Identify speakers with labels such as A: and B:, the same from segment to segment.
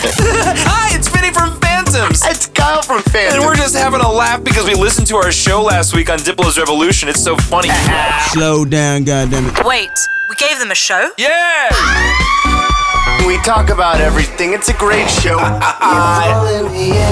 A: Hi, it's Vinny from Phantoms.
B: It's Kyle from Phantom.
A: And we're just having a laugh because we listened to our show last week on Diplo's Revolution. It's so funny.
C: Slow down, goddammit.
D: Wait, we gave them a show?
A: yeah!
B: we talk about everything. It's a great show.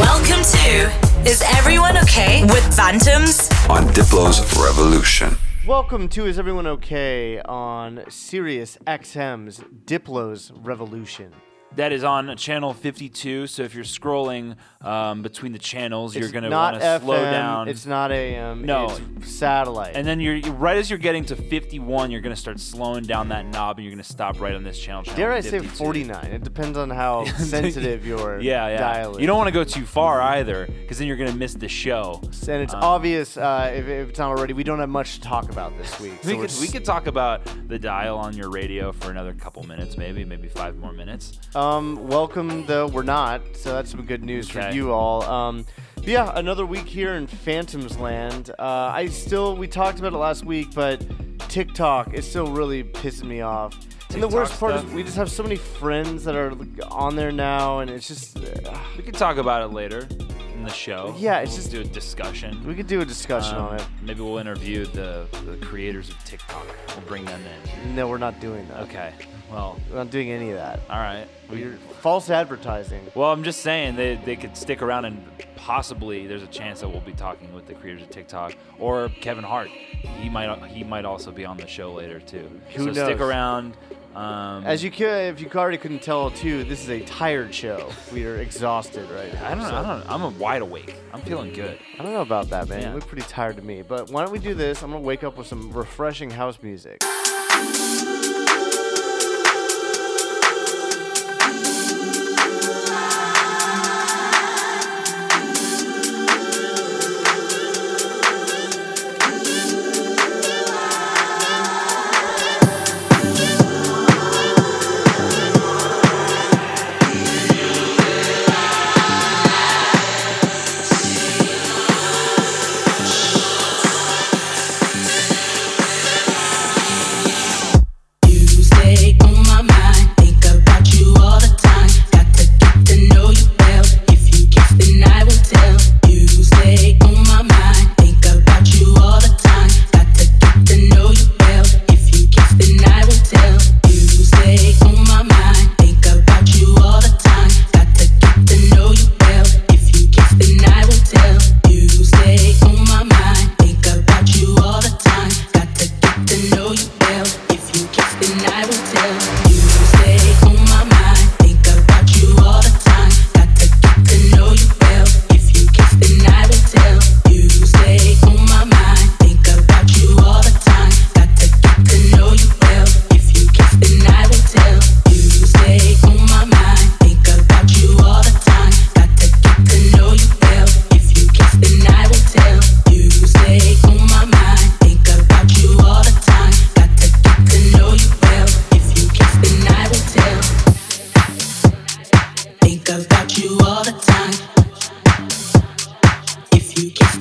D: Welcome to Is Everyone Okay with Phantoms?
E: on Diplo's Revolution.
B: Welcome to Is Everyone Okay on Sirius XM's Diplo's Revolution.
F: That is on channel 52. So if you're scrolling um, between the channels, you're going to want to slow down.
B: It's not AM.
F: No.
B: It's satellite.
F: and then you're right as you're getting to 51, you're going to start slowing down that knob, and you're going to stop right on this channel. channel
B: Dare I say 49? It depends on how sensitive your
F: Yeah, yeah.
B: dial is.
F: You don't want to go too far either, because then you're going to miss the show.
B: And it's
F: Um,
B: obvious uh, if, if it's not already. We don't have much to talk about this week. so
F: We could, we could talk about the dial on your radio for another couple minutes, maybe, maybe five more minutes.
B: Um, welcome though we're not, so that's some good news for you all. Um, yeah, another week here in Phantoms Land. Uh, I still we talked about it last week, but TikTok is still really pissing me off. and the
F: TikTok
B: worst part
F: stuff?
B: is we just have so many friends that are on there now, and it's just uh,
F: We can talk about it later in the show.
B: Yeah, it's
F: We'll
B: just-
F: do a discussion.
B: we could do a discussion
F: Um,
B: on it.
F: Maybe we'll interview the, the creators of TikTok. We'll bring them in.
B: No, we're not doing that.
F: Okay. Well,
B: We're not doing any of that.
F: all right. We,
B: We're false advertising.
F: well, I'm just saying they, they could stick around and possibly there's a chance that we'll be talking with the creators of TikTok or Kevin Hart. He might he might also be on the show later too.
B: Who
F: so stick around. Um,
B: As you could, if you already couldn't tell too, this is a tired show. We are exhausted right now.
F: I don't know.
B: so-
F: I don't. I'm a wide awake. I'm feeling good.
B: I don't know about that, man.
F: Yeah.
B: You look pretty tired to me. But why don't we do this? I'm gonna wake up with some refreshing house music.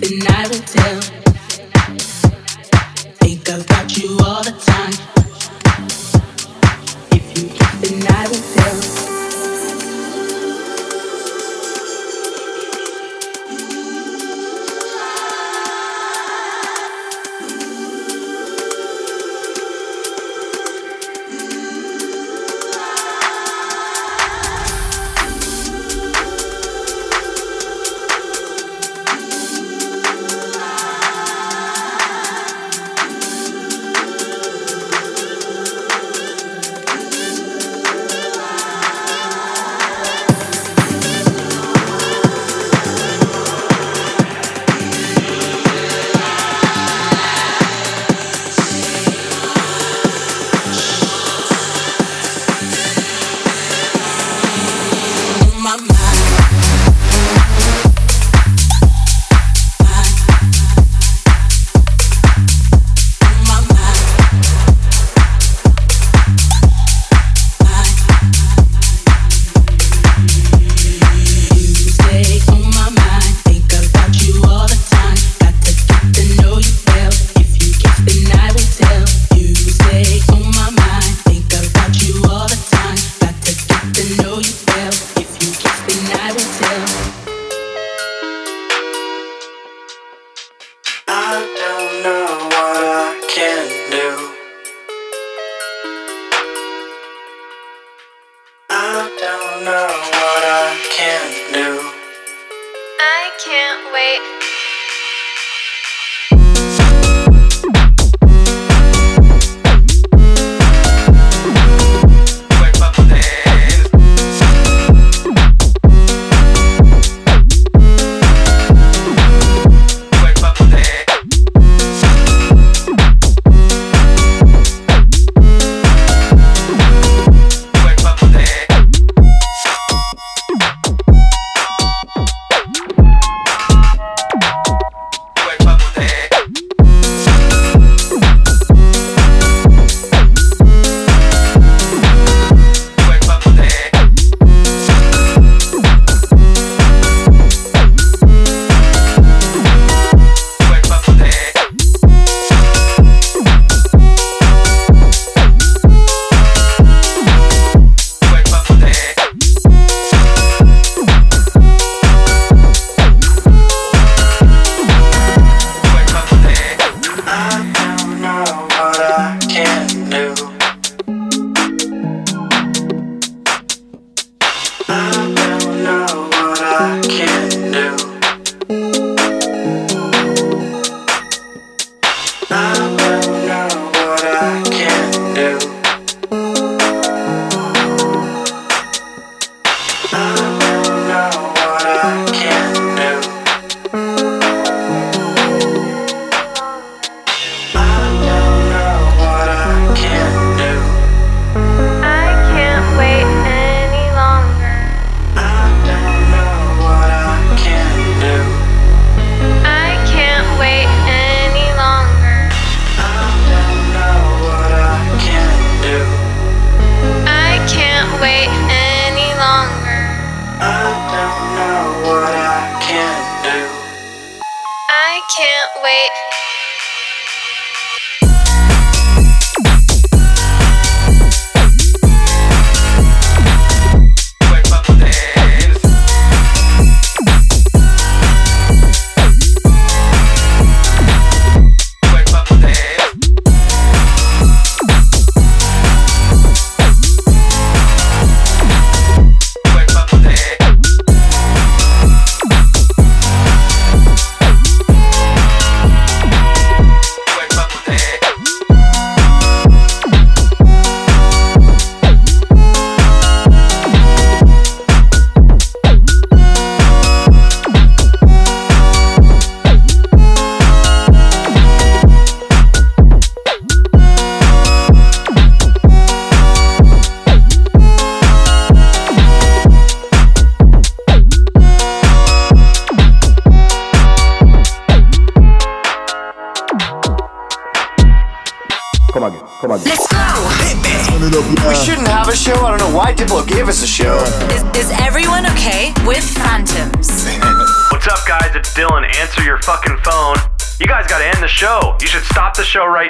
G: And I
H: will tell.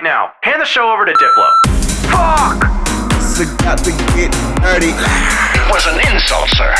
H: Now. Hand the show over to Diplo. Fuck!
C: So got to get dirty.
H: It was an insult, sir.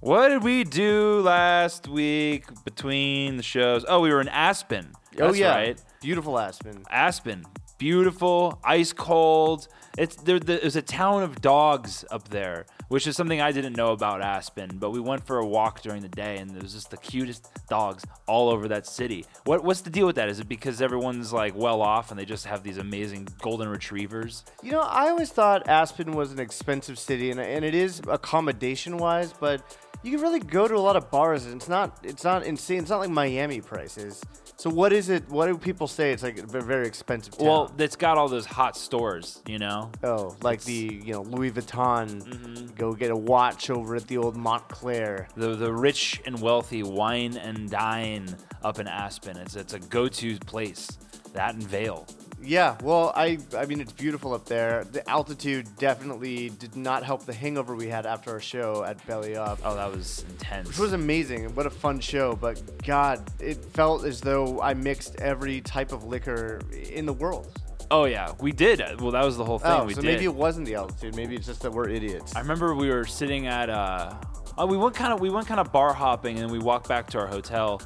F: What did we do last week between the shows? Oh, we were in Aspen.
B: oh
F: That's
B: yeah,
F: right.
B: beautiful Aspen.
F: Aspen, beautiful, ice cold. It's there. There's a town of dogs up there, which is something I didn't know about Aspen. But we went for a walk during the day, and there was just the cutest dogs all over that city. What What's the deal with that? Is it because everyone's like well off and they just have these amazing golden retrievers?
B: You know, I always thought Aspen was an expensive city, and, and it is accommodation wise, but you can really go to a lot of bars, and it's not it's not insane. It's not like Miami prices. So what is it? What do people say? It's like a very expensive town.
F: Well, it's got all those hot stores, you know.
B: oh, like the you know Louis Vuitton. Mm-hmm. Go get a watch over at the old Montclair.
F: the the rich and wealthy wine and dine up in Aspen. It's it's a go-to place. That and Vail.
B: Yeah, well, I I mean it's beautiful up there. The altitude definitely did not help the hangover we had after our show at Belly Up.
F: Oh, that was intense.
B: Which was amazing. What a fun show. But God, it felt as though I mixed every type of liquor in the world.
F: oh yeah, we did. Well, that was the whole thing.
B: oh,
F: we
B: so
F: did.
B: maybe it wasn't the altitude. Maybe it's just that we're idiots.
F: I remember we were sitting at uh, oh, we went kind of we went kind of bar hopping and then we walked back to our hotel.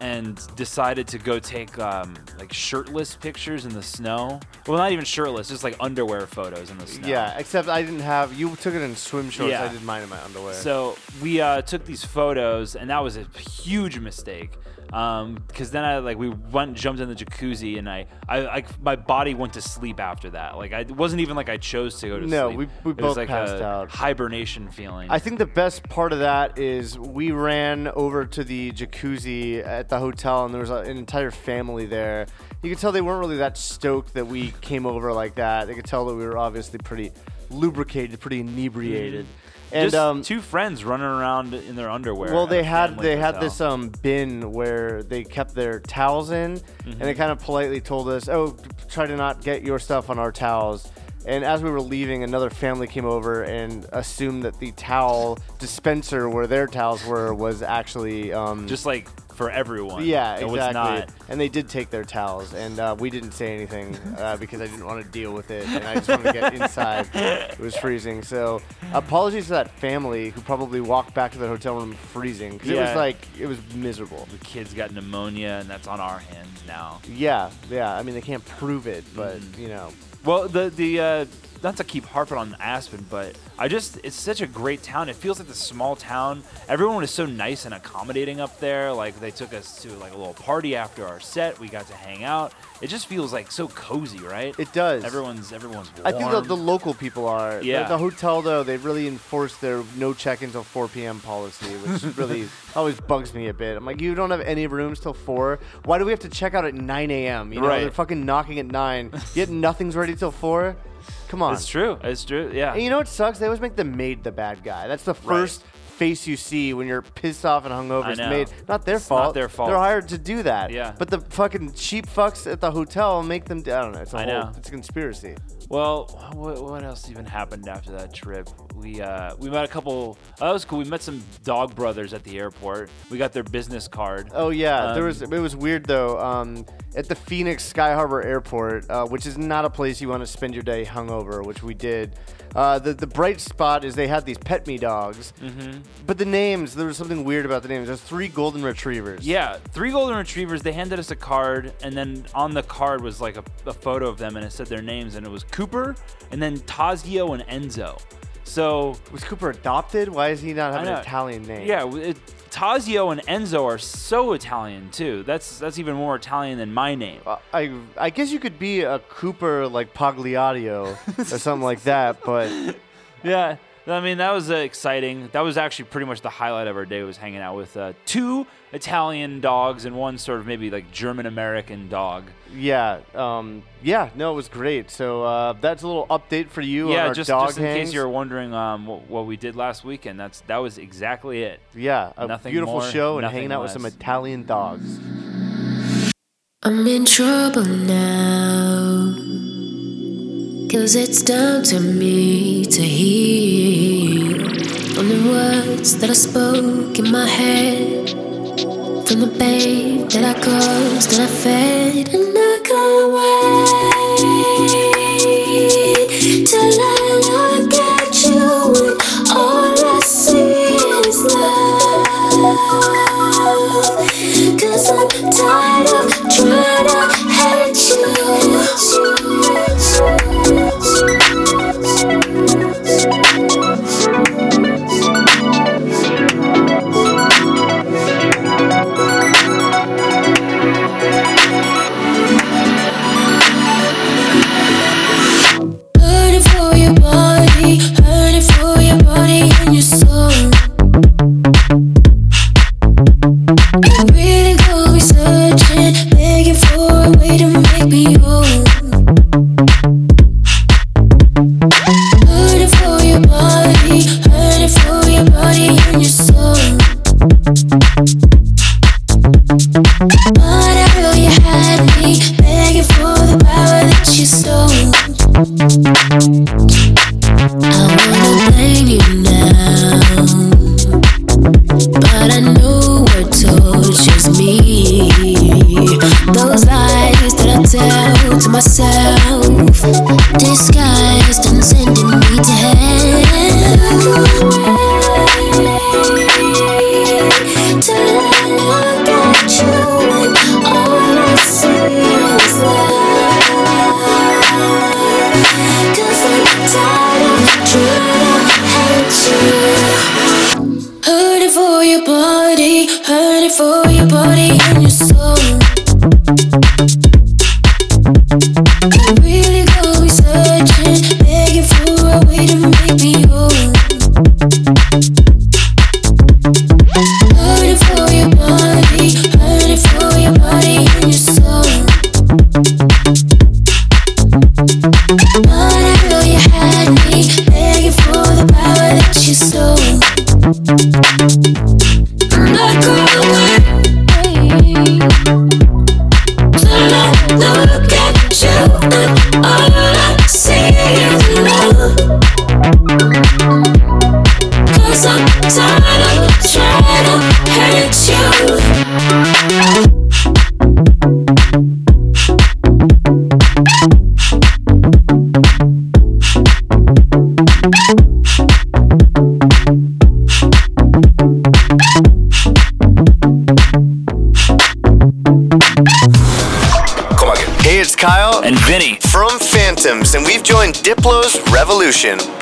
F: And decided to go take um, like shirtless pictures in the snow. Well, not even shirtless, just like underwear photos in the snow.
B: Yeah, except I didn't have. You took it in swim shorts.
F: Yeah.
B: I did mine in my underwear.
F: So we uh, took these photos, and that was a huge mistake. Um, because then I like we went jumped in the jacuzzi, and I, I like my body went to sleep after that. Like I it wasn't even like I chose to go to
B: No,
F: sleep.
B: we- we
F: it was
B: both
F: like
B: passed
F: a
B: out.
F: hibernation feeling.
B: I think the best part of that is we ran over to the jacuzzi at the hotel, and there was a, an entire family there. You could tell they weren't really that stoked that we came over like that. They could tell that we were obviously pretty lubricated, pretty inebriated. And
F: Just
B: um,
F: two friends running around in their underwear.
B: well, they had they had this um bin where they kept their towels in, and they
F: Mm-hmm.
B: kind of politely told us, "Oh, try to not get your stuff on our towels." And as we were leaving, another family came over and assumed that the towel dispenser where their towels were was actually um,
F: just like for everyone.
B: yeah,
F: it
B: exactly.
F: was not.
B: And they did take their towels, and uh, we didn't say anything uh, because I didn't want to deal with it, and I just wanted to get inside. It was freezing, so apologies to that family who probably walked back to their hotel room freezing because it was like it was miserable.
F: The kids got pneumonia, and that's on our hands now.
B: Yeah, yeah. I mean, they can't prove it, but
F: Mm.
B: you know,
F: Well, the the uh, not to keep harping on Aspen, but I just it's such a great town. It feels like this small town. Everyone is so nice and accommodating up there. Like they took us to like a little party after our set. We got to hang out. It just feels like so cozy, right?
B: it does.
F: Everyone's everyone's. Warm.
B: I think the, the local people are. The-
F: Yeah.
B: The, hotel, though, they really enforced their no check until 4 p.m. policy, which really always bugs me a bit. I'm like, you don't have any rooms till 4? Why do we have to check out at 9 a.m.? You know,
F: Right.
B: they're fucking knocking at 9, yet nothing's ready till 4? Come on.
F: It's true. It's true. Yeah.
B: And you know what sucks? They always make the maid the bad guy. That's the first face you see when you're pissed off and hungover. It's the maid. Not their fault.
F: It's not
B: fault.
F: their fault.
B: They're hired to do that.
F: Yeah.
B: But the fucking cheap fucks at the hotel make them. I don't know. It's a
F: I
B: whole.
F: know.
B: It's a conspiracy.
F: Well, what, what else even happened after that trip? We uh, we met a couple. Oh, that was cool. We met some dog brothers at the airport. We got their business card.
B: Oh yeah, there
F: Um,
B: was. It was weird though. Um, at the Phoenix Sky Harbor Airport, uh, which is not a place you want to spend your day hungover, which we did. Uh, the the bright spot is they had these pet me dogs, mm-hmm. but the names there was something weird about the names. There's three golden retrievers.
F: Yeah, three golden retrievers. They handed us a card, and then on the card was like a, a photo of them, and it said their names, and it was Cooper, and then Tazio and Enzo. So
B: Was Cooper adopted? Why does he not have an. Italian name?
F: yeah, it, Tazio and Enzo are so Italian too. That's that's even more Italian than my name.
B: I I guess you could be a Cooper like Pagliadio or something like that, but
F: Yeah, I mean that was uh, exciting. That was actually pretty much the highlight of our day was hanging out with uh, two Italian dogs and one sort of maybe like German American dog.
B: yeah, um, yeah, no, it was great. So uh, that's a little update for you on
F: yeah,
B: our
F: just,
B: dog
F: just in
B: hangs.
F: case you're wondering um, what, what we did last weekend, that's that was exactly it.
B: Yeah, a
F: Nothing
B: beautiful
F: more,
B: show and
F: nothing
B: hanging out with some. Italian dogs.
I: I'm in trouble now. Cause it's down to me to heal from the words that I spoke in my head, from the pain that I caused and I fed, and I can't wait till I Revolution.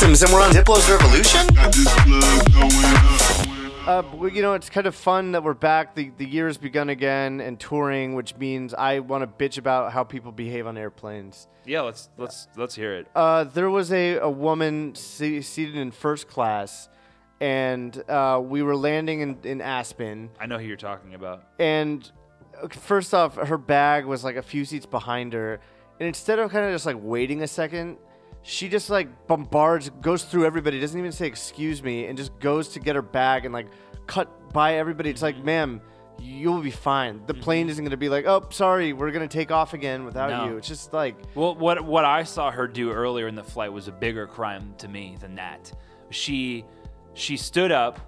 I: Know and we're on Diplo's Revolution. Uh, well, you know, it's kind of fun that we're back. The the year has begun again and touring, which means I want to bitch about how people behave on airplanes.
F: Yeah, let's let's let's hear it.
I: Uh, there was a, a woman se- seated in first class, and uh, we were landing in, in Aspen.
F: I know who you're talking about.
I: And uh, first off, her bag was like a few seats behind her, and instead of kind of just like waiting a second, she just like bombards, goes through everybody, doesn't even say excuse me, and just goes to get her bag and like cut by everybody. It's like, ma'am, you'll be fine. The mm-hmm. plane isn't gonna be like, oh, sorry, we're gonna take off again without
F: No.
I: you. It's just like,
F: Well, what what I saw her do earlier in the flight was a bigger crime to me than that. She she stood up,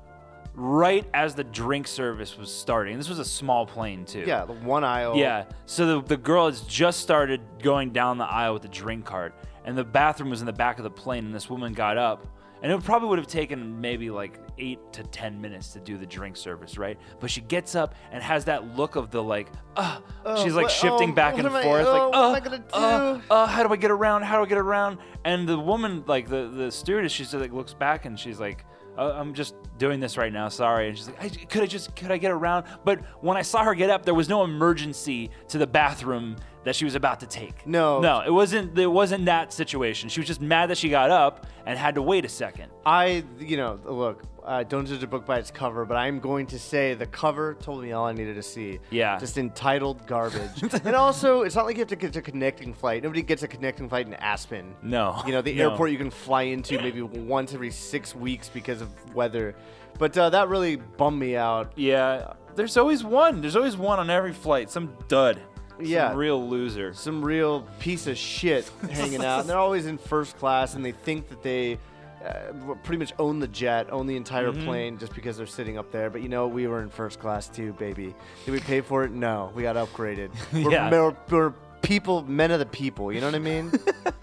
F: right as the drink service was starting. This was a small plane too.
B: Yeah, the one aisle.
F: Yeah. So the, the girl has just started going down the aisle with the drink cart, and the bathroom was in the back of the plane, and this woman got up. And it probably would have taken maybe like eight to 10 minutes to do the drink service, right? But she gets up and has that look of the like, uh,
B: Oh,
F: she's like
B: what-
F: shifting
B: oh,
F: back and
B: I-
F: forth,
B: oh,
F: like,
B: what
F: uh,
B: am I gonna
F: uh, uh, how do I get around? How do I get around? And the woman, like the, the stewardess, she just like looks back and she's like, uh, I'm just doing this right now. Sorry. And she's like, I, could I just, could I get around? But when I saw her get up, there was no emergency to the bathroom that she was about to take.
B: No.
F: no, it wasn't. It wasn't that situation. She was just mad that she got up and had to wait a second.
B: I, you know, look, uh, don't judge a book by its cover, but I'm going to say the cover told me all I needed to see.
F: Yeah.
B: Just entitled garbage. and also, it's not like you have to get a connecting flight. Nobody gets a connecting flight in Aspen.
F: No.
B: You know, the
F: No.
B: airport you can fly into maybe once every six weeks because of weather. But uh, that really bummed me out.
F: Yeah, there's always one. There's always one on every flight. Some dud. Some
B: Yeah.
F: real loser.
B: Some real piece of shit hanging out. And they're always in first class and they think that they. Uh, pretty much own the jet, own the entire
F: Mhm.
B: plane just because they're sitting up there. But you know, we were in first class too, baby. Did we pay for it? No, we got upgraded. We're,
F: Yeah.
B: we're, we're people, men of the people. You know what I mean?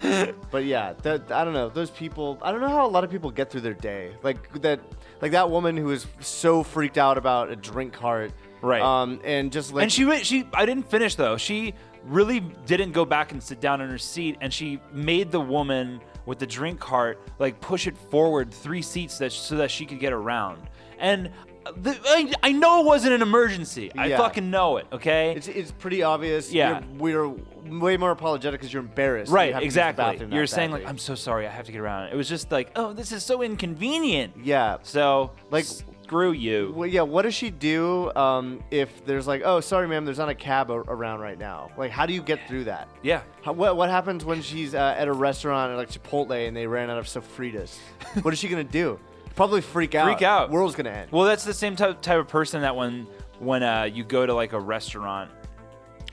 B: but yeah, that, I don't know. Those people. I don't know how a lot of people get through their day. Like that, like that woman who was so freaked out about a drink cart.
F: Right.
B: Um, and just like
F: and she went. She. I didn't finish though. She really didn't go back and sit down in her seat, and she made the woman with the drink cart like push it forward three seats that so that she could get around. And the, I, I know it wasn't an emergency. I
B: Yeah.
F: fucking know it. Okay.
B: It's, it's pretty obvious.
F: Yeah.
B: You're, we're way more apologetic because you're embarrassed. you
F: Right,
B: have to use the
F: exactly. You're saying
B: badly.
F: like, "I'm so sorry, I have to get around." It was just like, "Oh, this is so inconvenient."
B: Yeah.
F: So,
B: Like-
F: screw you.
B: Well, yeah. What does she do um, if there's like, oh, sorry, ma'am, there's not a cab a- around right now? Like, how do you get through that?
F: Yeah.
B: How, what, what happens when she's uh, at a restaurant like Chipotle and they ran out of sofritas? what is she gonna do? Probably freak out.
F: Freak out.
B: World's gonna end.
F: Well, that's the same type, type of person that when when uh, you go to like a restaurant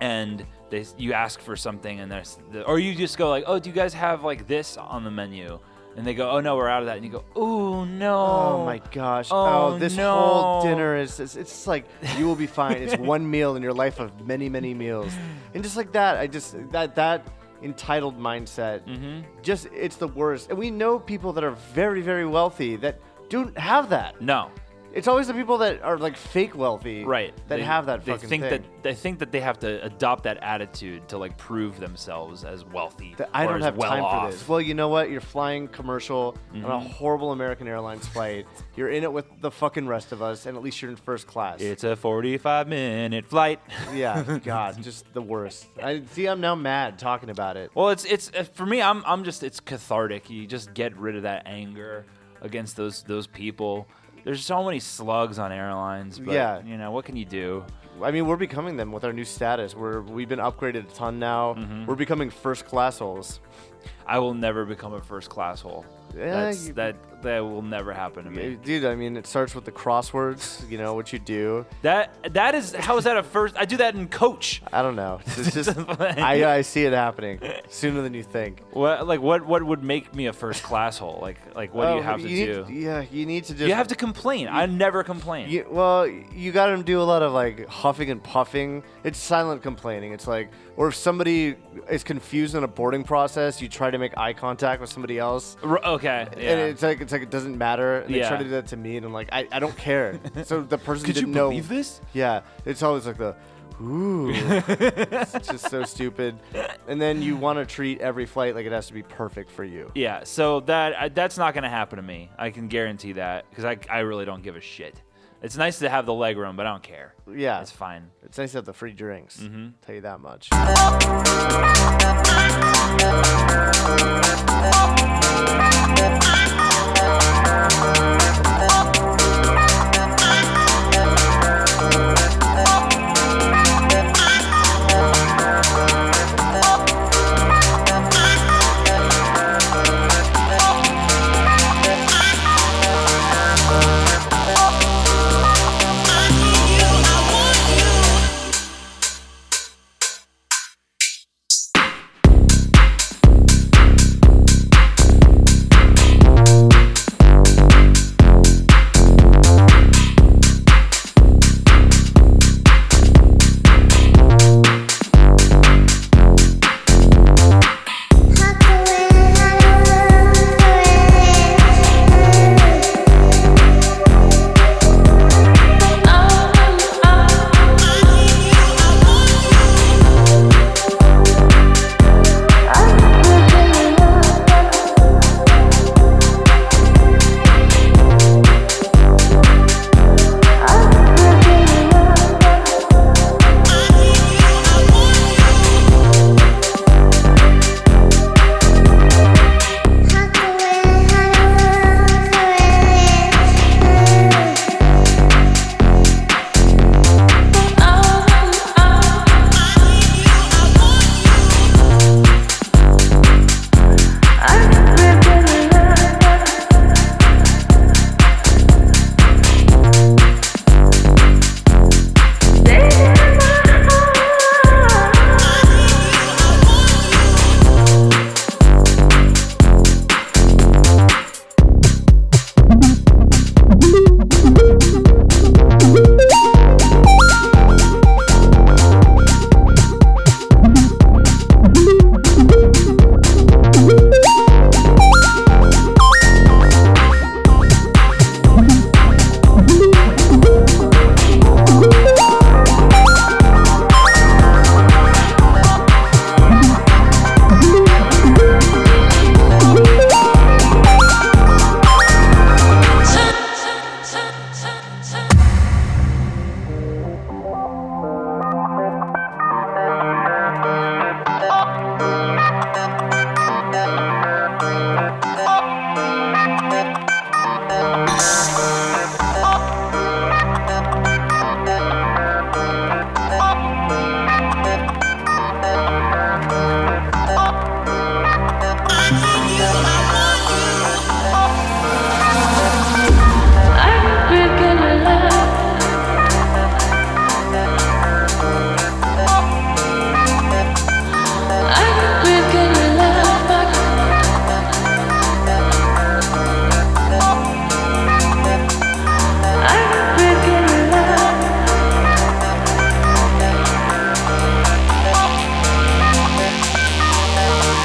F: and they you ask for something and there's the, or you just go like, "Oh, do you guys have like this on the menu?" And they go, "Oh no, we're out of that." And you go, "Oh no."
B: Oh my gosh!
F: Oh,
B: Oh, this
F: no.
B: whole dinner is it's, it's like you will be fine. It's one meal in your life of many many meals, and just like that, I just that that entitled mindset,
F: Mm-hmm.
B: just it's the worst. And we know people that are very very wealthy that don't have that.
F: No.
B: It's always the people that are like fake wealthy,
F: Right.
B: That
F: They-
B: have that
F: they think
B: thing.
F: that they think that they have to adopt that attitude to like prove themselves as wealthy.
B: That I don't have
F: well
B: time
F: off.
B: for this. Well, you know what? You're flying commercial on a
F: Mhm.
B: horrible American Airlines flight. You're in it with the fucking rest of us, and at least you're in first class.
F: It's a 45 minute flight.
B: yeah, God, just the worst. I see. I'm now mad talking about it.
F: Well, it's it's uh, for me. I'm I'm just it's cathartic. You just get rid of that anger against those those people. There's so many slugs on airlines. But,
B: Yeah.
F: You know what can you do?
B: I mean, we're becoming them with our new status. We're we've been upgraded a ton now.
F: Mhm.
B: We're becoming first class holes.
F: I will never become a first class hole.
B: Yeah,
F: That's,
B: you-
F: that that will never happen to me.
B: Dude, I mean, it starts with the crosswords. You know what you do.
F: That that is how is that a first? I do that in coach.
B: I don't know. It's just I, I see it happening sooner than you think.
F: What like what what would make me a first class hole? Like like what do
B: Oh,
F: you have to do?
B: yeah, you need to just.
F: you have to complain. I never complain.
B: You, well, you got to do a lot of like huffing and puffing. It's silent complaining. It's like, or if somebody is confused in a boarding process, you try to make eye contact with somebody else.
F: R- okay.
B: And
F: Yeah.
B: it's like it's like it doesn't matter. And they try to do that to me, and I'm like, I, I don't care. so the person
F: Could you
B: didn't know.
F: believe this?
B: Yeah, it's always like the, ooh, it's just so stupid. And then you want to treat every flight like it has to be perfect for you.
F: Yeah, so that that's not going to happen to me. I can guarantee that because I, I really don't give a shit. It's nice to have the leg room, but I don't care.
B: Yeah,
F: It's fine.
B: It's nice to have the free drinks.
F: Mm-hmm.
B: Tell you that much.
F: Música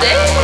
F: day?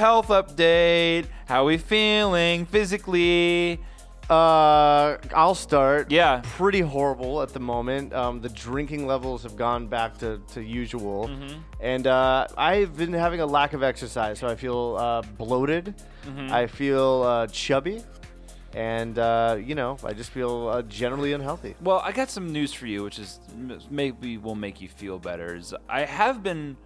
F: Health update. How we feeling physically?
B: Uh, I'll start.
F: Yeah.
B: Pretty horrible at the moment. Um, the drinking levels have gone back to, to usual.
F: Mm-hmm.
B: And uh, I've been having a lack of exercise, so I feel uh, bloated.
F: Mm-hmm.
B: I feel uh, chubby. And, uh, you know, I just feel uh, generally unhealthy.
F: Well, I got some news for you, which is maybe will make you feel better. Is I have been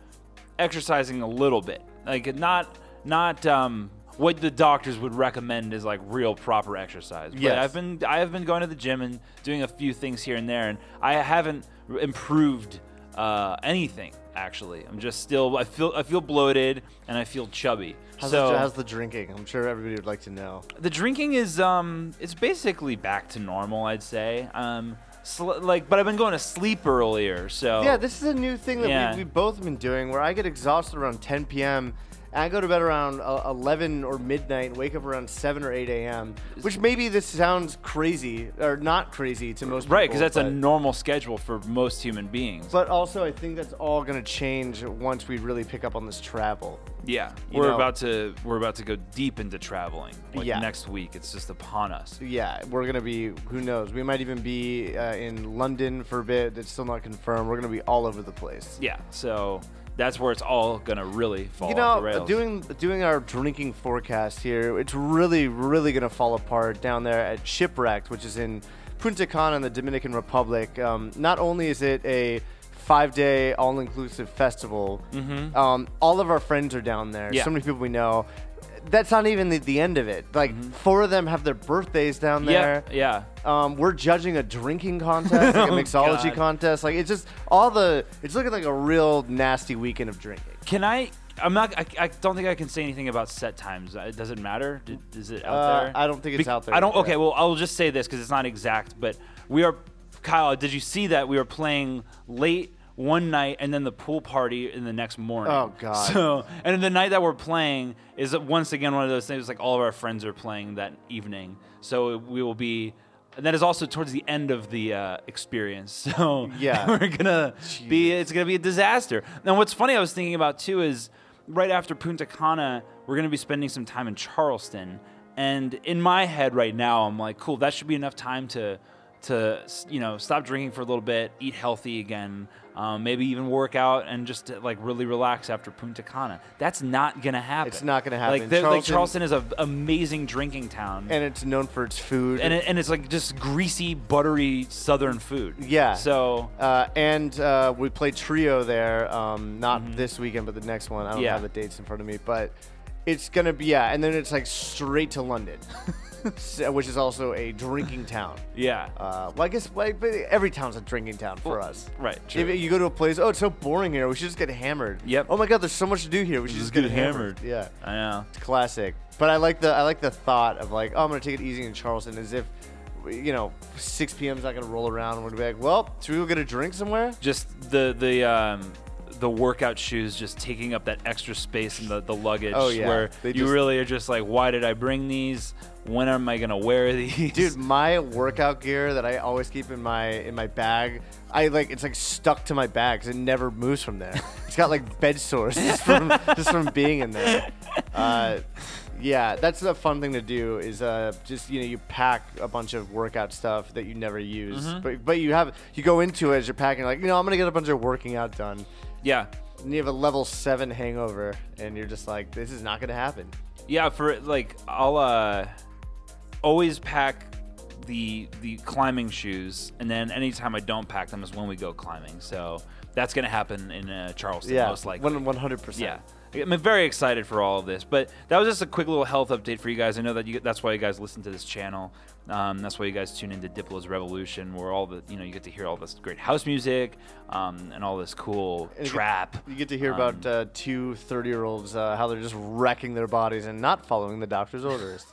F: exercising a little bit, like not not um, what the doctors would recommend is like real proper exercise. But
B: Yes.
F: I've been I have been going to the gym and doing a few things here and there, and I haven't improved uh, anything. Actually, I'm just still I feel I feel bloated and I feel chubby.
B: How's,
F: so
B: the, how's the drinking? I'm sure everybody would like to know.
F: the drinking is um it's basically back to normal i'd say um sl- like but i've been going to sleep earlier so
B: Yeah, this is a new thing that
F: Yeah.
B: we, we've both been doing where I get exhausted around 10 p.m. I go to bed around uh, 11 or midnight and wake up around 7 or 8 a.m. Which maybe this sounds crazy or not crazy to most people.
F: right because that's a normal schedule for most human beings
B: But also, I think that's all going to change once we really pick up on this travel.
F: yeah
B: you
F: we're
B: know-
F: about to we're about to go deep into traveling like
B: Yeah.
F: next week it's just upon us
B: Yeah, we're going to be, who knows, we might even be uh, in London for a bit. It's still not confirmed. We're going to be all over the place.
F: yeah so that's where it's all gonna really fall
B: you know, doing doing our drinking forecast here, it's really, really gonna fall apart down there at Shipwrecked, which is in Punta Cana in the Dominican Republic. Um, not only is it a five-day all-inclusive festival, um, all of our friends are down there.
F: Mm-hmm. Yeah.
B: So many people we know. That's not even the, the end of it. Like four of them have their birthdays down there.
F: Mm-hmm. yeah yeah
B: Um, we're judging a drinking contest, like a
F: Oh,
B: mixology
F: God.
B: contest. Like it's just all the. It's looking like a real nasty weekend of drinking.
F: can i i'm not I, I don't think i can say anything about set times Uh, does it matter Did, is it out
B: Uh,
F: there
B: I don't think it's out there
F: i don't okay well i'll just say this because it's not exact but we are kyle did you see that we were playing late one night and then the pool party in the next morning
B: Oh, God.
F: so and the night that we're playing is once again one of those things like all of our friends are playing that evening so we will be and that is also towards the end of the uh, experience. So
B: Yeah.
F: we're gonna be it's gonna be a disaster. Now, what's funny I was thinking about too is right after Punta Cana, we're gonna be spending some time in Charleston, and in my head right now, I'm like, cool, that should be enough time to to you know stop drinking for a little bit, eat healthy again, um, maybe even work out and just uh, like really relax after Punta Cana. That's not gonna happen.
B: It's not gonna happen.
F: like
B: Charleston-
F: Charleston is an amazing drinking town
B: and it's known for its food.
F: and, it, and it's like just greasy, buttery Southern food.
B: yeah.
F: So
B: uh, and uh, we played trio there. Um, not this weekend, but the next one. I don't
F: Mm-hmm. Yeah.
B: have the dates in front of me, but it's gonna be yeah. And then it's like straight to London, so- which is also a drinking town.
F: yeah,
B: Uh, well, I guess like, but every town's a drinking town for us.
F: right.
B: If you go to a place, oh, it's so boring here. We should just get hammered.
F: Yep.
B: Oh my God, there's so much to do here. We should just get, hammered. Yeah.
F: I know.
B: It's classic. But I like the I like the thought of like, oh, I'm gonna take it easy in Charleston, as if, you know, 6 p.m. is not gonna roll around we're gonna be like, well, should we go get a drink somewhere?
F: Just the the um the workout shoes just taking up that extra space in the, the luggage
B: Oh, yeah.
F: where
B: They
F: you
B: just-
F: really are just like why did I bring these when am I gonna wear these
B: Dude, my workout gear that I always keep in my in my bag, I like it's like stuck to my bag 'cause it never moves from there. It's got like bed sores just from just from being in there. Uh, yeah, that's a fun thing to do. Is uh, just you know you pack a bunch of workout stuff that you never use,
F: Mm-hmm.
B: but but you have you go into it as you're packing like you know I'm gonna get a bunch of working out done.
F: Yeah
B: And you have a level seven hangover, and you're just like, this is not gonna happen.
F: yeah for like I'll uh always pack the the climbing shoes and then anytime I don't pack them is when we go climbing so that's gonna happen in uh, Charleston
B: Yeah,
F: most likely
B: one one hundred percent.
F: Yeah. I'm very excited for all of this, but that was just a quick little health update for you guys. I know that you, that's why you guys listen to this channel. Um, that's why you guys tune into Diplo's Revolution, where all the you know you get to hear all this great house music um, and all this cool
B: And
F: trap.
B: You get to hear
F: Um,
B: about uh, two 30 year olds, uh, how they're just wrecking their bodies and not following the doctor's orders.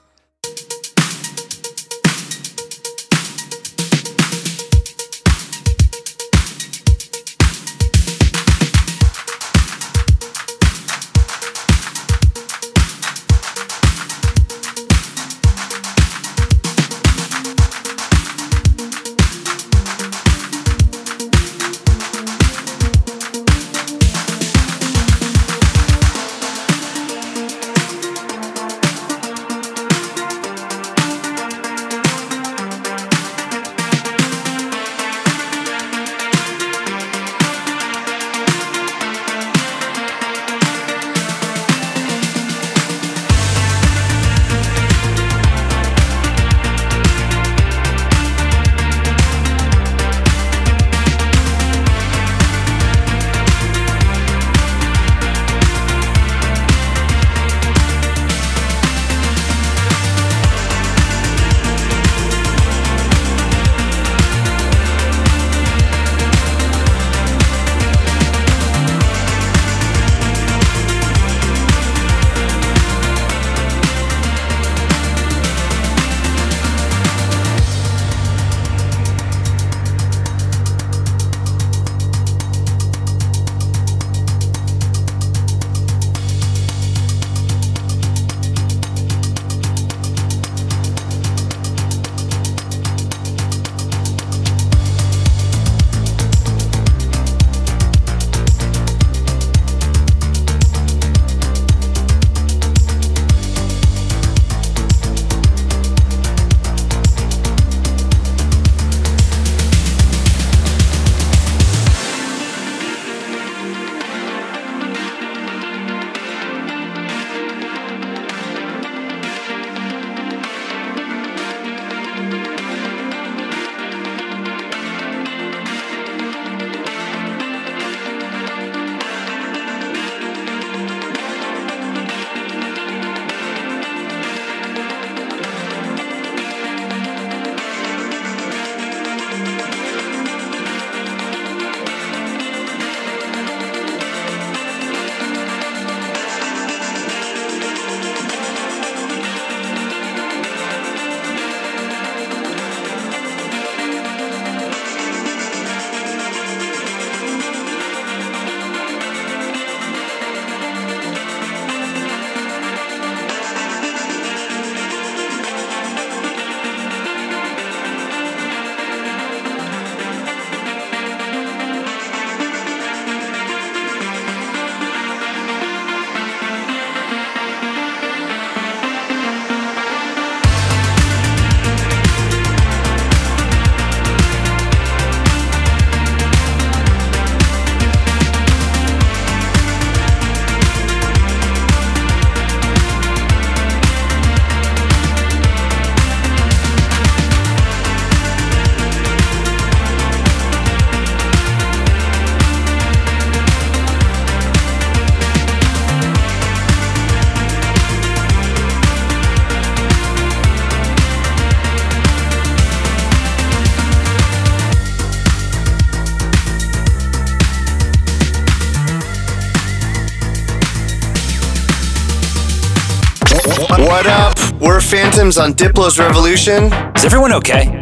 B: Phantoms on Diplo's Revolution.
A: Is everyone okay?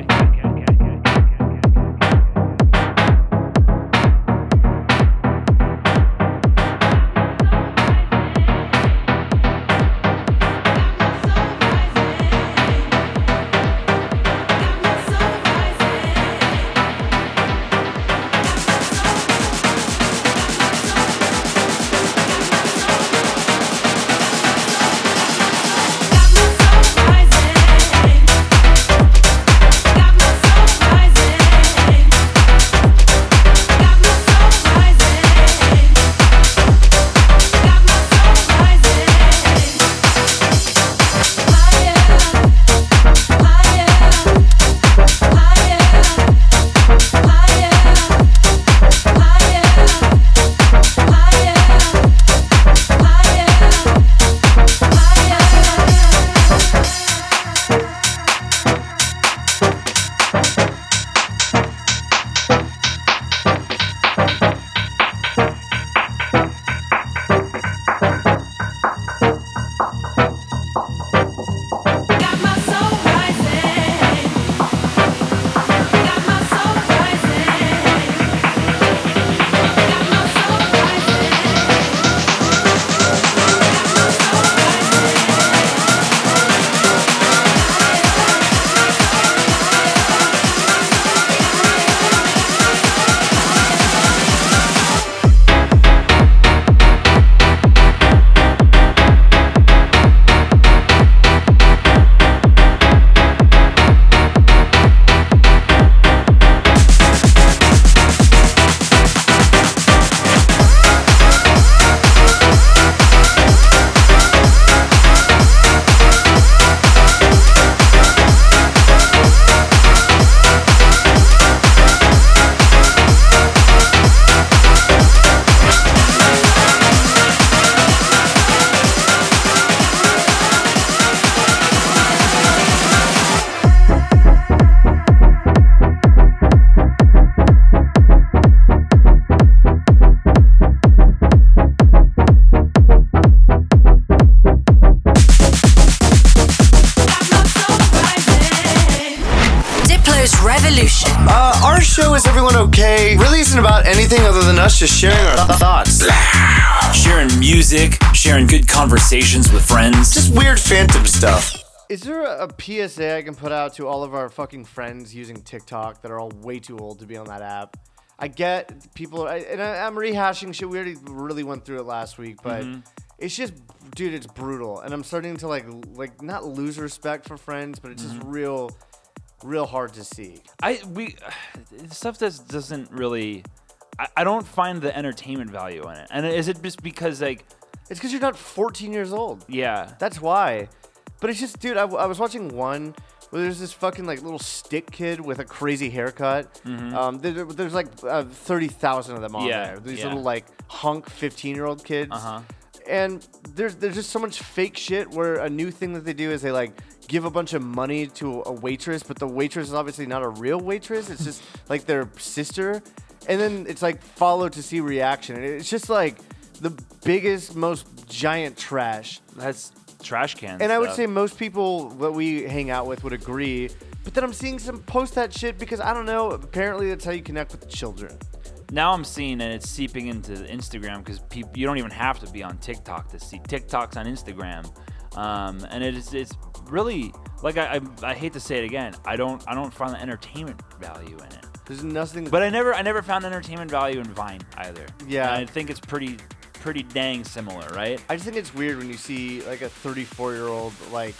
B: Just sharing our th- thoughts.
A: Sharing music, sharing good conversations with friends.
B: Just weird phantom stuff. Is there a, a PSA I can put out to all of our fucking friends using TikTok that are all way too old to be on that app? I get people, I, and I, I'm rehashing shit. We already really went through it last week, but
F: Mm-hmm.
B: it's just, dude, it's brutal, and I'm starting to like, like not lose respect for friends, but it's just
F: Mm-hmm.
B: real, real hard to see.
F: I we stuff that doesn't really. I, I don't find the entertainment value in it. And is it just because like
B: It's because you're not 14 years old.
F: yeah
B: That's why. But it's just, dude, I, I was watching one where there's this fucking like little stick kid with a crazy haircut. Um, there, there's like uh, 30,000 of them on
F: Mm-hmm. Yeah,
B: there. These
F: yeah.
B: little like hunk 15 year old kids.
F: Uh-huh.
B: And there's there's just so much fake shit where a new thing that they do is they like give a bunch of money to a waitress, but the waitress is obviously not a real waitress. It's just like their sister. And then it's like follow to see reaction. And it's just like the biggest, most giant trash.
F: that's trash cans.
B: And I would say most people that we hang out with would agree. But then I'm seeing some post that shit because I don't know. Apparently, that's how you connect with the children.
F: now I'm seeing and it's seeping into Instagram because you don't even have to be on TikTok to see TikToks on Instagram, um, and it is it's really like I, I I hate to say it again I don't I don't find the entertainment value in it.
B: There's nothing.
F: But I never I never found entertainment value in Vine either.
B: Yeah.
F: And I think it's pretty pretty dang similar, right?
B: I just think it's weird when you see like a 34 year old like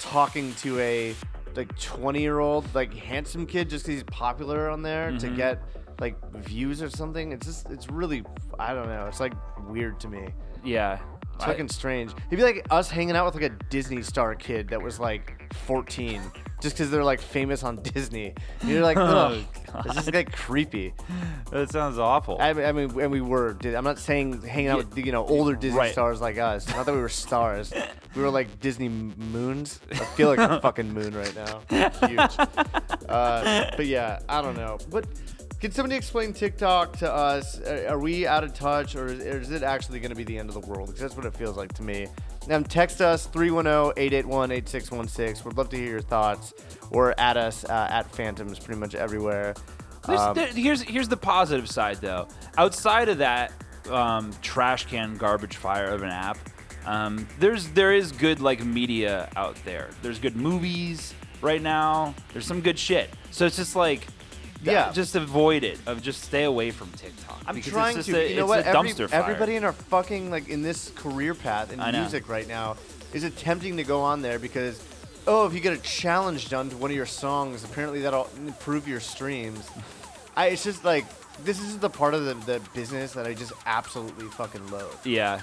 B: talking to a like 20 year old like handsome kid just because he's popular on there to
F: Mhm.
B: get like views or something. It's just it's really I don't know. It's like weird to me.
F: Yeah.
B: It's fucking strange. It'd be like us hanging out with like a Disney star kid that was like 14, just because they're like famous on Disney. And you're like,
F: Oh,
B: this is like creepy.
F: That sounds awful.
B: I, mean- I mean, and we were. I'm not saying hanging out with you know older Disney
F: Right.
B: stars like us. Not that we were stars. We were like Disney moons. I feel like a fucking moon right now. Huge. Uh, but yeah, I don't know. But can somebody explain TikTok to us? Are, we out of touch, or is, it actually going to be the end of the world? Because that's what it feels like to me. Um, text us 310-881-8616. We'd love to hear your thoughts. Or at us uh, at Phantoms pretty much everywhere. Um,
F: there- here's here's the positive side though. Outside of that um, trash can garbage fire of an app, um, there's there is good like media out there. There's good movies right now. There's some good shit. So it's just like.
B: Yeah.
F: just avoid it. Of just stay away from TikTok.
B: I'm trying
F: it's
B: to.
F: A,
B: you know what?
F: A
B: Every-
F: dumpster fire.
B: everybody in our fucking like in this career path in
F: I know.
B: music right now is attempting to go on there because oh, if you get a challenge done to one of your songs, apparently that'll improve your streams. I, it's just like this is the part of the, the business that I just absolutely fucking loathe.
F: Yeah,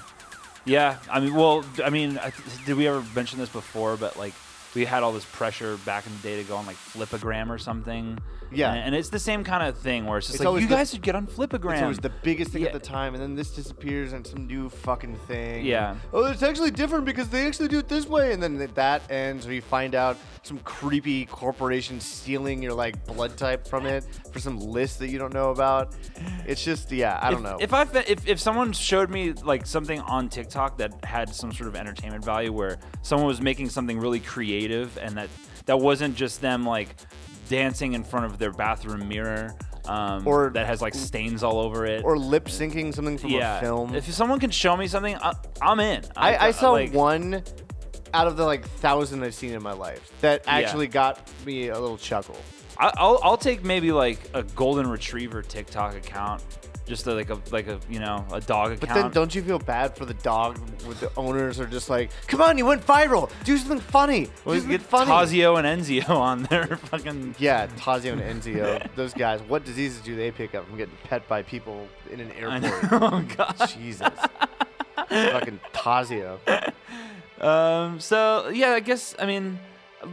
F: yeah. I mean, well, I mean, I th- did we ever mention this before? But like, we had all this pressure back in the day to go on like Flipagram or something.
B: Yeah.
F: and, and it's the same kind of thing where it's just
B: It's
F: like
B: always
F: you
B: the-
F: guys should get on Flipagram.
B: It was the biggest thing
F: Yeah.
B: at the time, and then this disappears and some new fucking thing.
F: Yeah.
B: oh, it's actually different because they actually do it this way, and then th- that ends, or you find out some creepy corporation stealing your like blood type from it for some list that you don't know about. It's just, yeah, I don't
F: if,
B: know.
F: If I fe- if, if someone showed me like something on TikTok that had some sort of entertainment value, where someone was making something really creative and that that wasn't just them like dancing in front of their bathroom mirror, um,
B: Or-
F: that has like stains all over it,
B: or lip syncing something from
F: yeah,
B: a film.
F: If someone can show me something, I, I'm in.
B: I, I saw
F: like,
B: one out of the like thousand I've seen in my life that
F: Yeah.
B: actually got me a little chuckle.
F: I, I'll I'll take maybe like a golden retriever TikTok account, just a, like a like a you know a dog account.
B: But then don't you feel bad for the dog with the owners are just like, come on, you went viral. Do something funny.
F: Well,
B: Do
F: you get
B: funny.
F: Tazio and Enzio on there, fucking.
B: Yeah, Tazio and Enzio. those guys. What diseases do they pick up from getting pet by people in an airport?
F: Oh god.
B: Jesus. Fucking Tazio.
F: Um. So yeah, I guess I mean,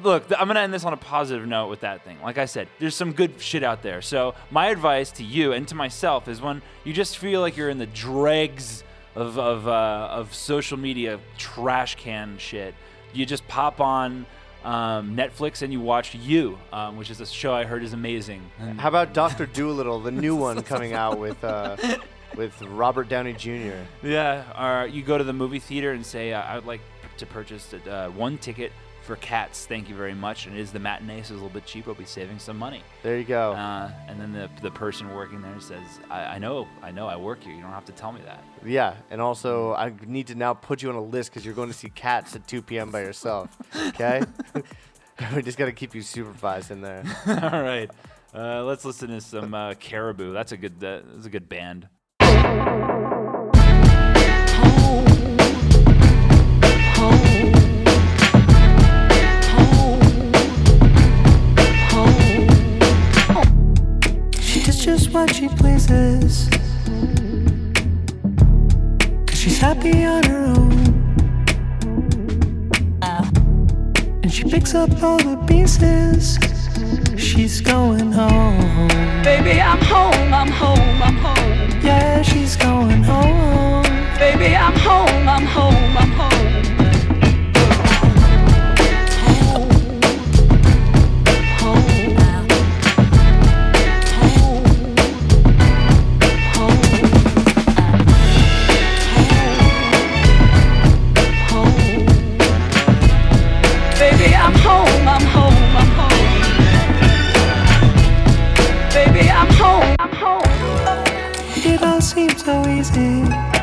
F: look, th- I'm gonna end this on a positive note with that thing. Like I said, there's some good shit out there. So my advice to you and to myself is when you just feel like you're in the dregs of of uh, of social media trash can shit, you just pop on. Um, Netflix and you watch You, um, which is a show I heard is amazing.
B: How about Doctor Dolittle, the new one coming out with uh, with Robert Downey Jr.
F: Yeah, or you go to the movie theater and say, uh, I would like to purchase uh, one ticket for Cats. Thank you very much. And it is the matinee, so it's a little bit cheaper. I'll be saving some money.
B: There you go.
F: Uh, and then the, the person working there says, I, I know, I know, I work here. You don't have to tell me that.
B: Yeah, and also I need to now put you on a list because you're going to see Cats at 2 p.m. by yourself. Okay. we just got to keep you supervised in there.
F: All right, uh, let's listen to some uh, Caribou. That's a good, uh, that's a good band.
J: She does just what she pleases. Cause she's happy on her own. And she picks up all the pieces. She's going home.
K: Baby, I'm home, I'm home, I'm home.
J: Yeah, she's going home.
K: Baby, I'm home, I'm home, I'm home.
J: So easy.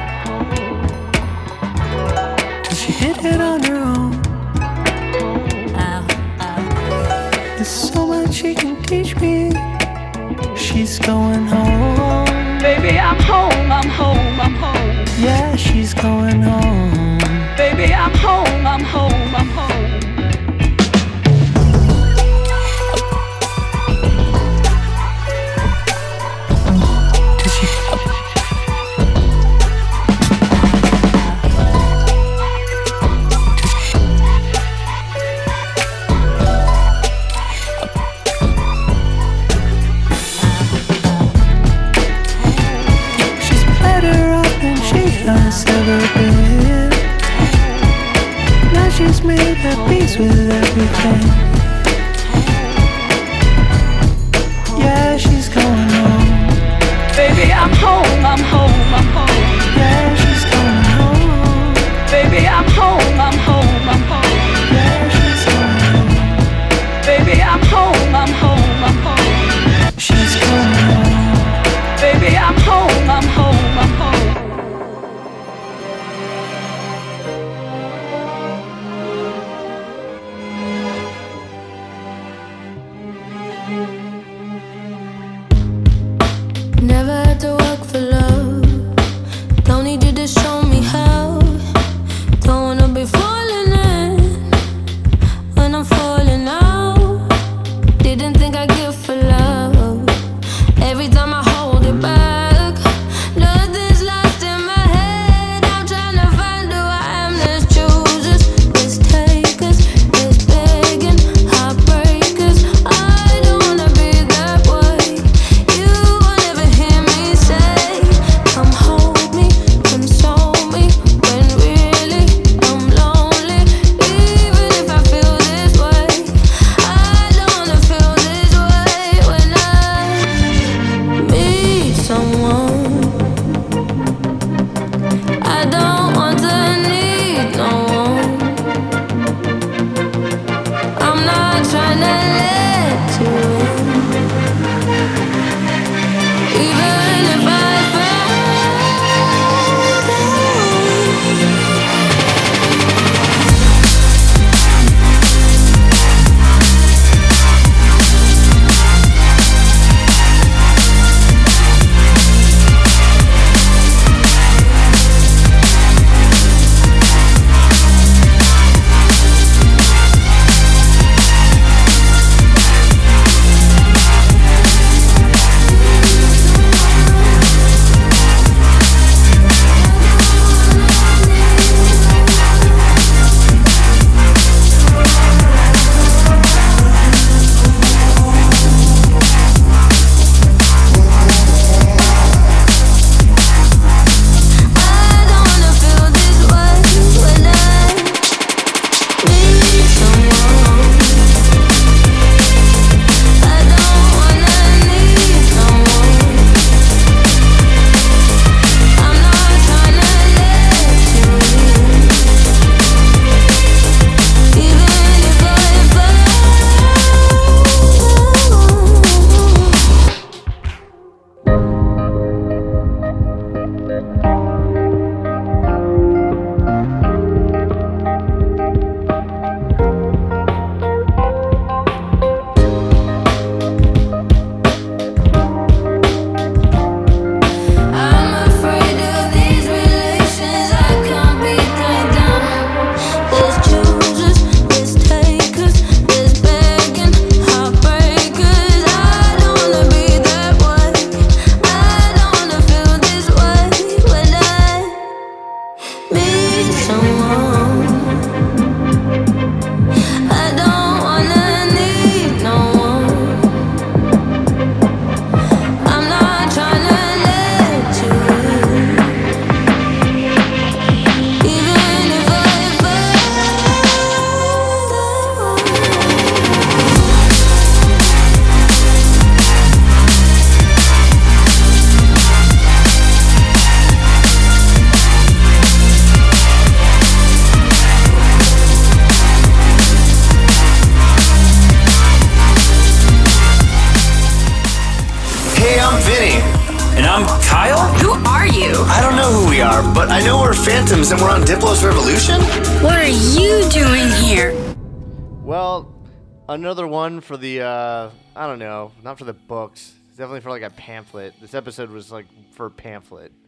B: Another one for the uh, I don't know, not for the books. Definitely for like a pamphlet. This episode was like for a pamphlet.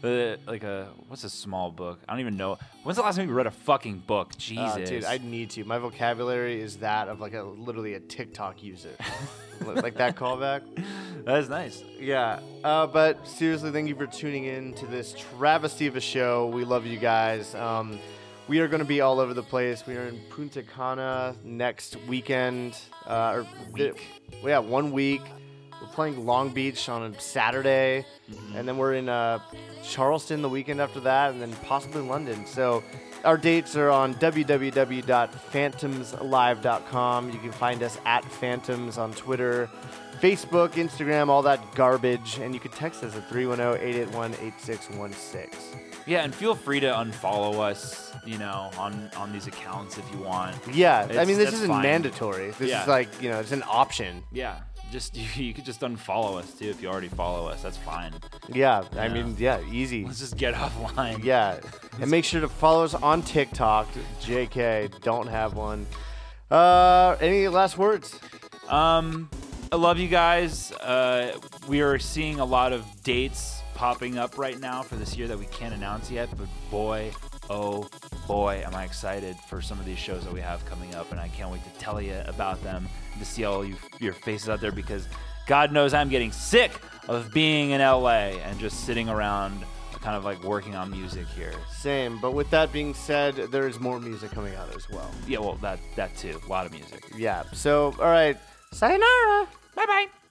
F: Uh, like a what's a small book? I don't even know. When's the last time you read a fucking book? Jesus,
B: Uh, dude, I need to. My vocabulary is that of like a literally a TikTok user, like that callback.
F: That is nice.
B: Yeah, uh, but seriously, thank you for tuning in to this travesty of a show. We love you guys. Um, we are going to be all over the place. We are in Punta Cana next weekend. Uh, or
F: Week.
B: yeah, one week. We're playing Long Beach on a Saturday, and then we're in uh, Charleston the weekend after that, and then possibly London. So our dates are on www.phantomslive.com. You can find us at Phantoms on Twitter, Facebook, Instagram, all that garbage, and you can text us at 310-881-8616.
F: Yeah, and feel free to unfollow us, you know, on on these accounts if you want.
B: Yeah, I mean this
F: that's
B: isn't
F: fine.
B: mandatory. This
F: Yeah.
B: is like you know, it's an option.
F: Yeah, just you, you could just unfollow us too if you already follow us. That's fine.
B: Yeah, I
F: Yeah.
B: mean, yeah, easy.
F: Let's just get offline.
B: Yeah, and make sure to follow us on TikTok. JK, don't have one. Uh, any last words?
F: Um, I love you guys. Uh, we are seeing a lot of dates popping up right now for this year that we can't announce yet, but boy, oh boy, am I excited for some of these shows that we have coming up, and I can't wait to tell you about them to see all you, your faces out there because God knows I'm getting sick of being in LA and just sitting around kind of like working on music here.
B: Same, but with that being said, there's more music coming out as well.
F: Yeah, well, that that too. A lot of music.
B: Yeah. So, all right. Sayonara.
F: 拜拜。